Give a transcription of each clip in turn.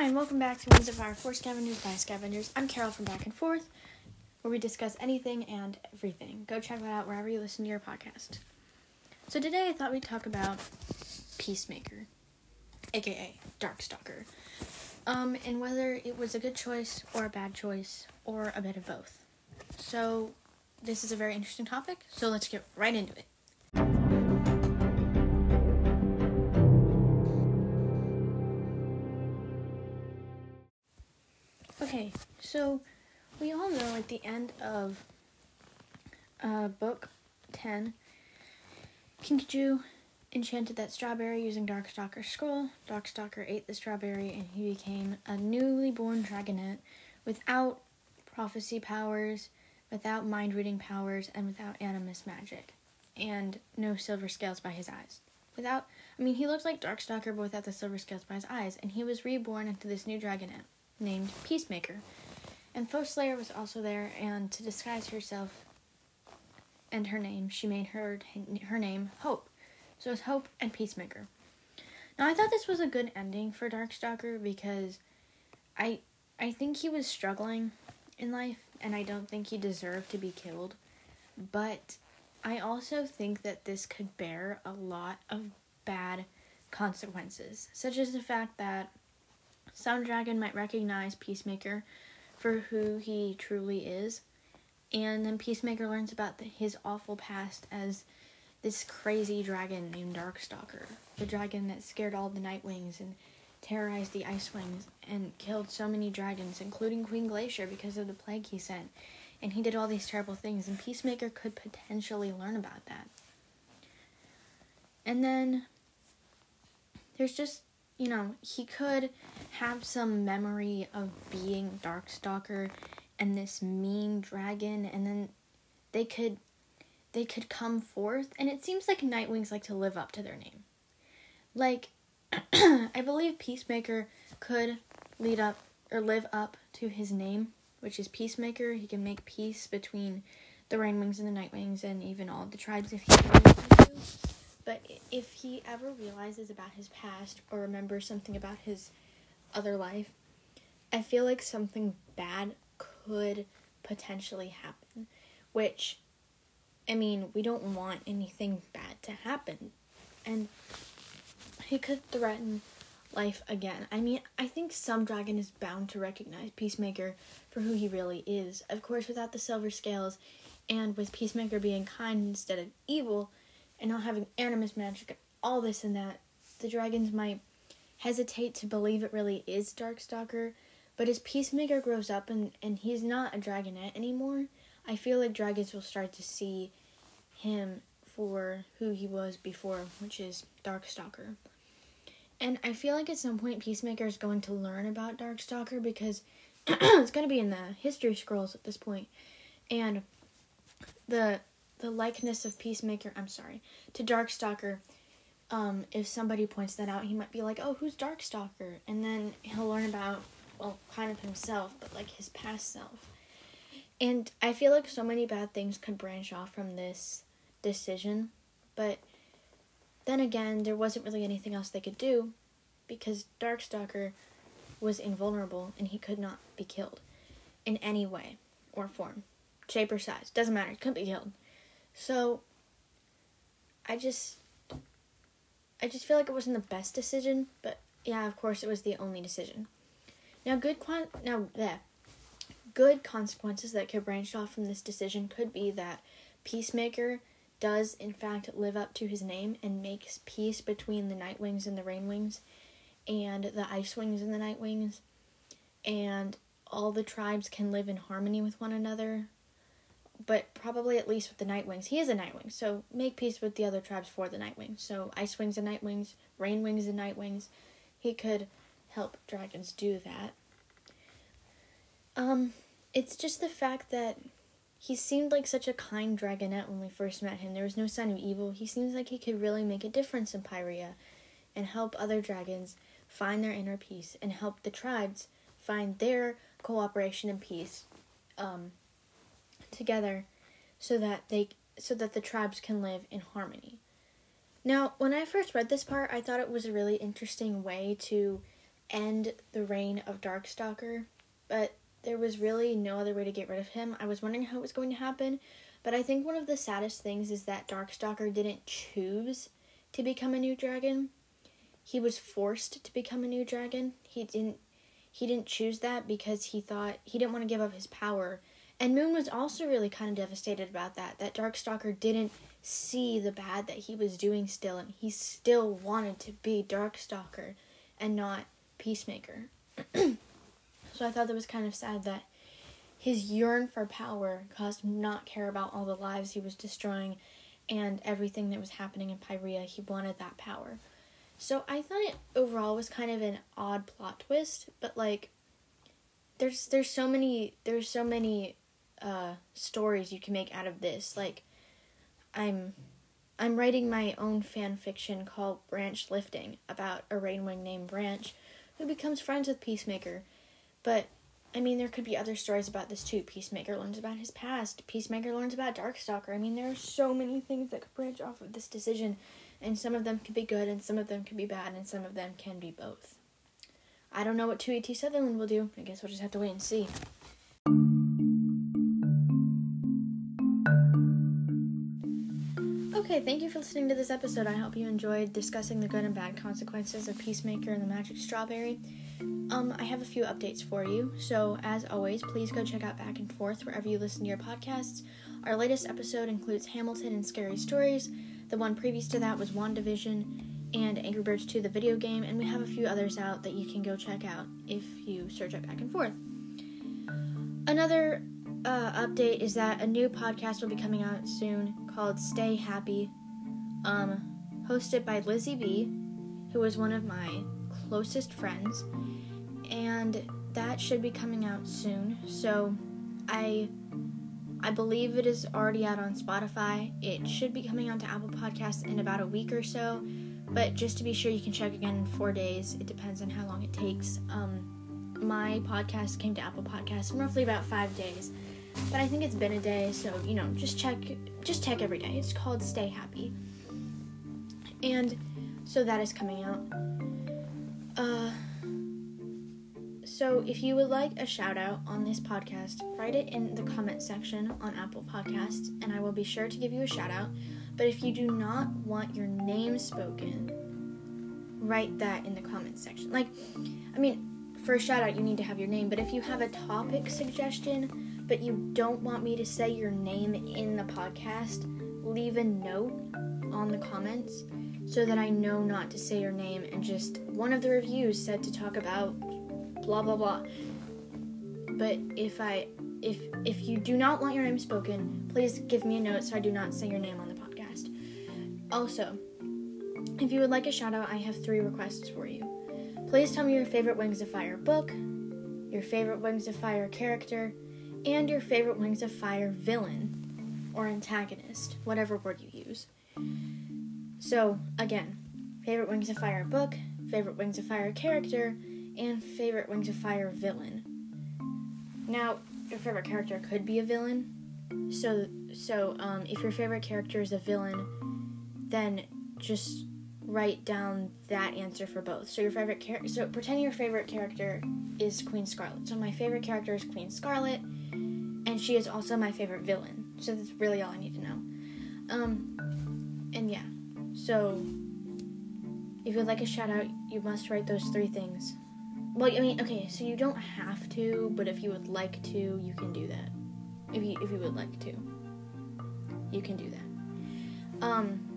Hi, and welcome back to Wings of Fire for Scavengers by Scavengers. I'm Carol from Back and Forth, where we discuss anything and everything. Go check that out wherever you listen to your podcast. So today I thought we'd talk about Peacemaker, aka Darkstalker, um, and whether it was a good choice or a bad choice or a bit of both. So this is a very interesting topic, so let's get right into it. So we all know at the end of uh, book 10, Kinkajou enchanted that strawberry using Darkstalker's scroll. Darkstalker ate the strawberry and he became a newly born dragonet without prophecy powers, without mind reading powers, and without animus magic, and no silver scales by his eyes. Without, I mean, he looked like Darkstalker, but without the silver scales by his eyes, and he was reborn into this new dragonet named Peacemaker. And Foeslayer was also there, and to disguise herself and her name, she made her her name Hope. So it's Hope and Peacemaker. Now I thought this was a good ending for Darkstalker because I I think he was struggling in life and I don't think he deserved to be killed. But I also think that this could bear a lot of bad consequences, such as the fact that some dragon might recognize Peacemaker for who he truly is, and then Peacemaker learns about the, his awful past as this crazy dragon named Darkstalker, the dragon that scared all the Nightwings and terrorized the Ice Wings and killed so many dragons, including Queen Glacier, because of the plague he sent. And he did all these terrible things, and Peacemaker could potentially learn about that. And then there's just you know, he could have some memory of being Darkstalker and this mean dragon and then they could they could come forth and it seems like Nightwings like to live up to their name. Like I believe Peacemaker could lead up or live up to his name, which is Peacemaker. He can make peace between the Rainwings and the Nightwings and even all the tribes if he wanted to. But if he ever realizes about his past or remembers something about his other life, I feel like something bad could potentially happen. Which, I mean, we don't want anything bad to happen. And he could threaten life again. I mean, I think some dragon is bound to recognize Peacemaker for who he really is. Of course, without the silver scales and with Peacemaker being kind instead of evil, and not having animus magic and all this and that, the dragons might hesitate to believe it really is Darkstalker. But as Peacemaker grows up and, and he's not a dragonet anymore, I feel like dragons will start to see him for who he was before, which is Darkstalker. And I feel like at some point Peacemaker is going to learn about Darkstalker because it's going to be in the history scrolls at this point. And the the likeness of Peacemaker, I'm sorry, to Darkstalker, um, if somebody points that out, he might be like, oh, who's Darkstalker? And then he'll learn about, well, kind of himself, but like his past self. And I feel like so many bad things could branch off from this decision, but then again, there wasn't really anything else they could do because Darkstalker was invulnerable and he could not be killed in any way or form, shape or size. Doesn't matter, he couldn't be killed. So I just I just feel like it wasn't the best decision, but yeah, of course it was the only decision. Now good quan- now that good consequences that could branch off from this decision could be that Peacemaker does in fact live up to his name and makes peace between the Nightwings and the Rainwings and the Ice Wings and the Nightwings and all the tribes can live in harmony with one another but probably at least with the Nightwings. He is a Nightwing, so make peace with the other tribes for the Nightwings. So Ice Wings and Nightwings, Rain Wings and Nightwings. He could help dragons do that. Um, it's just the fact that he seemed like such a kind dragonet when we first met him. There was no sign of evil. He seems like he could really make a difference in Pyrrhia and help other dragons find their inner peace and help the tribes find their cooperation and peace. Um, together so that they so that the tribes can live in harmony. Now, when I first read this part, I thought it was a really interesting way to end the reign of Darkstalker, but there was really no other way to get rid of him. I was wondering how it was going to happen, but I think one of the saddest things is that Darkstalker didn't choose to become a new dragon. He was forced to become a new dragon. He didn't he didn't choose that because he thought he didn't want to give up his power. And Moon was also really kind of devastated about that. That Darkstalker didn't see the bad that he was doing still and he still wanted to be Darkstalker and not Peacemaker. so I thought that was kind of sad that his yearn for power caused him not care about all the lives he was destroying and everything that was happening in Pyrrhia. He wanted that power. So I thought it overall was kind of an odd plot twist, but like there's there's so many there's so many uh stories you can make out of this. Like I'm I'm writing my own fan fiction called Branch Lifting about a Rainwing named Branch who becomes friends with Peacemaker. But I mean, there could be other stories about this too. Peacemaker learns about his past. Peacemaker learns about Darkstalker. I mean, there are so many things that could branch off of this decision, and some of them could be good, and some of them could be bad, and some of them can be both. I don't know what Tui T. Sutherland will do. I guess we'll just have to wait and see. Okay, thank you for listening to this episode. I hope you enjoyed discussing the good and bad consequences of Peacemaker and the Magic Strawberry. Um, I have a few updates for you. So, as always, please go check out Back and Forth wherever you listen to your podcasts. Our latest episode includes Hamilton and Scary Stories. The one previous to that was WandaVision and Angry Birds 2, the video game, and we have a few others out that you can go check out if you search up Back and Forth. Another uh, update is that a new podcast will be coming out soon called Stay Happy, um, hosted by Lizzie B, who is one of my closest friends, and that should be coming out soon. So, I I believe it is already out on Spotify. It should be coming out to Apple Podcasts in about a week or so. But just to be sure, you can check again in four days. It depends on how long it takes. Um, my podcast came to Apple Podcasts in roughly about five days, but I think it's been a day. So you know, just check, just check every day. It's called Stay Happy, and so that is coming out. Uh, so if you would like a shout out on this podcast, write it in the comment section on Apple Podcasts, and I will be sure to give you a shout out. But if you do not want your name spoken, write that in the comment section. Like, I mean, for a shout out, you need to have your name, but if you have a topic suggestion, but you don't want me to say your name in the podcast, leave a note on the comments so that I know not to say your name and just one of the reviews said to talk about blah blah blah. But if I if if you do not want your name spoken, please give me a note so I do not say your name on the podcast. Also, if you would like a shout out, I have three requests for you. Please tell me your favorite Wings of Fire book, your favorite Wings of Fire character, and your favorite Wings of Fire villain or antagonist, whatever word you use. So, again, favorite Wings of Fire book, favorite Wings of Fire character, and favorite Wings of Fire villain. Now, your favorite character could be a villain. So, so um, if your favorite character is a villain, then just write down that answer for both. So your favorite character. So pretend your favorite character is Queen Scarlet. So my favorite character is Queen Scarlet, and she is also my favorite villain. So that's really all I need to know. Um, and yeah. So if you'd like a shout out, you must write those three things. Well, I mean, okay, so you don't have to, but if you would like to, you can do that. If you if you would like to, you can do that. Um.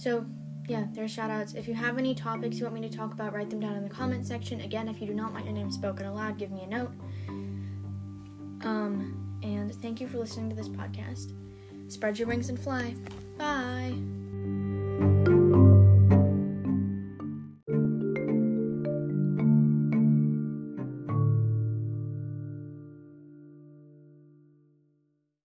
So, yeah, there's shout outs. If you have any topics you want me to talk about, write them down in the comment section. Again, if you do not want your name spoken aloud, give me a note. Um, and thank you for listening to this podcast. Spread your wings and fly. Bye.